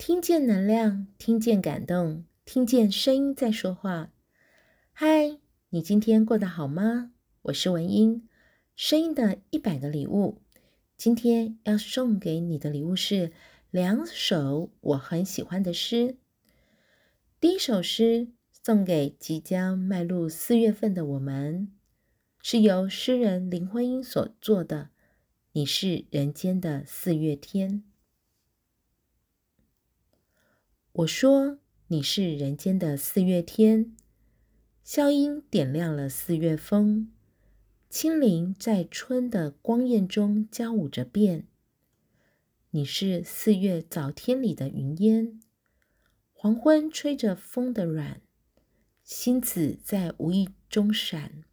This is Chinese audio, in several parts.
听见能量，听见感动，听见声音在说话。嗨，你今天过得好吗？我是文英，声音的一百个礼物。今天要送给你的礼物是两首我很喜欢的诗。第一首诗送给即将迈入四月份的我们，是由诗人林徽因所作的。你是人间的四月天。我说你是人间的四月天，笑音点亮了四月风，轻灵在春的光艳中交舞着变。你是四月早天里的云烟，黄昏吹着风的软，星子在无意中闪，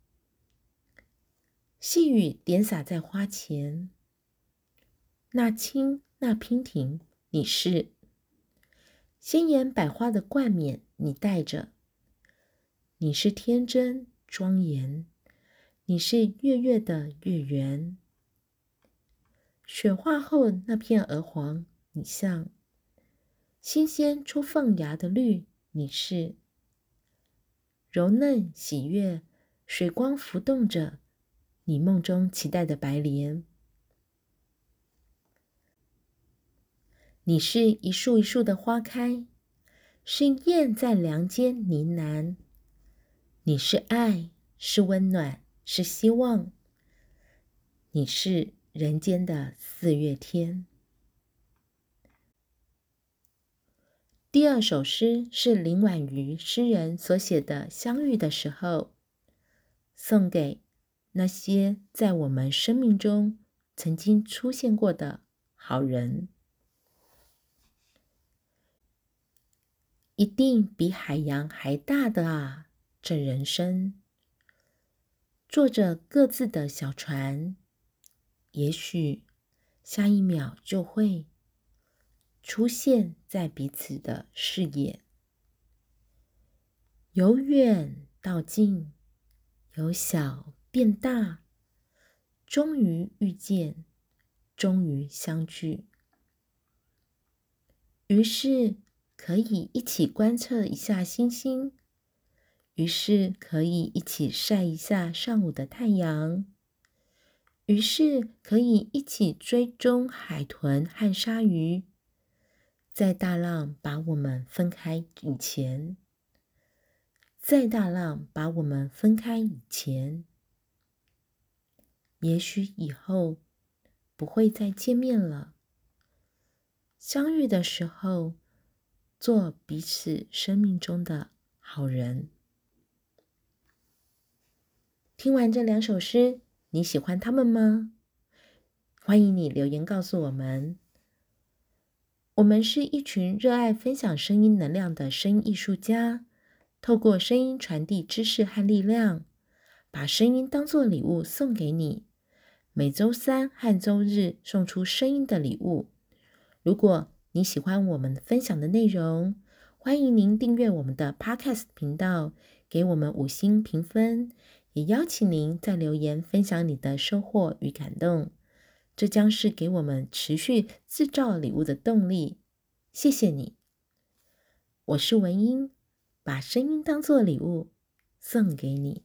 细雨点洒在花前，那青那娉婷，你是。鲜艳百花的冠冕，你戴着；你是天真庄严，你是月月的月圆。雪化后那片鹅黄，你像新鲜出凤芽的绿，你是柔嫩喜悦，水光浮动着你梦中期待的白莲。你是一树一树的花开，是燕在梁间呢喃。你是爱，是温暖，是希望。你是人间的四月天。第二首诗是林婉瑜诗人所写的《相遇的时候》，送给那些在我们生命中曾经出现过的好人。一定比海洋还大的啊！这人生，坐着各自的小船，也许下一秒就会出现在彼此的视野。由远到近，由小变大，终于遇见，终于相聚。于是。可以一起观测一下星星，于是可以一起晒一下上午的太阳，于是可以一起追踪海豚和鲨鱼。在大浪把我们分开以前，在大浪把我们分开以前，也许以后不会再见面了。相遇的时候。做彼此生命中的好人。听完这两首诗，你喜欢他们吗？欢迎你留言告诉我们。我们是一群热爱分享声音能量的声音艺术家，透过声音传递知识和力量，把声音当作礼物送给你。每周三和周日送出声音的礼物。如果你喜欢我们分享的内容，欢迎您订阅我们的 Podcast 频道，给我们五星评分，也邀请您在留言分享你的收获与感动，这将是给我们持续制造礼物的动力。谢谢你，我是文英，把声音当作礼物送给你。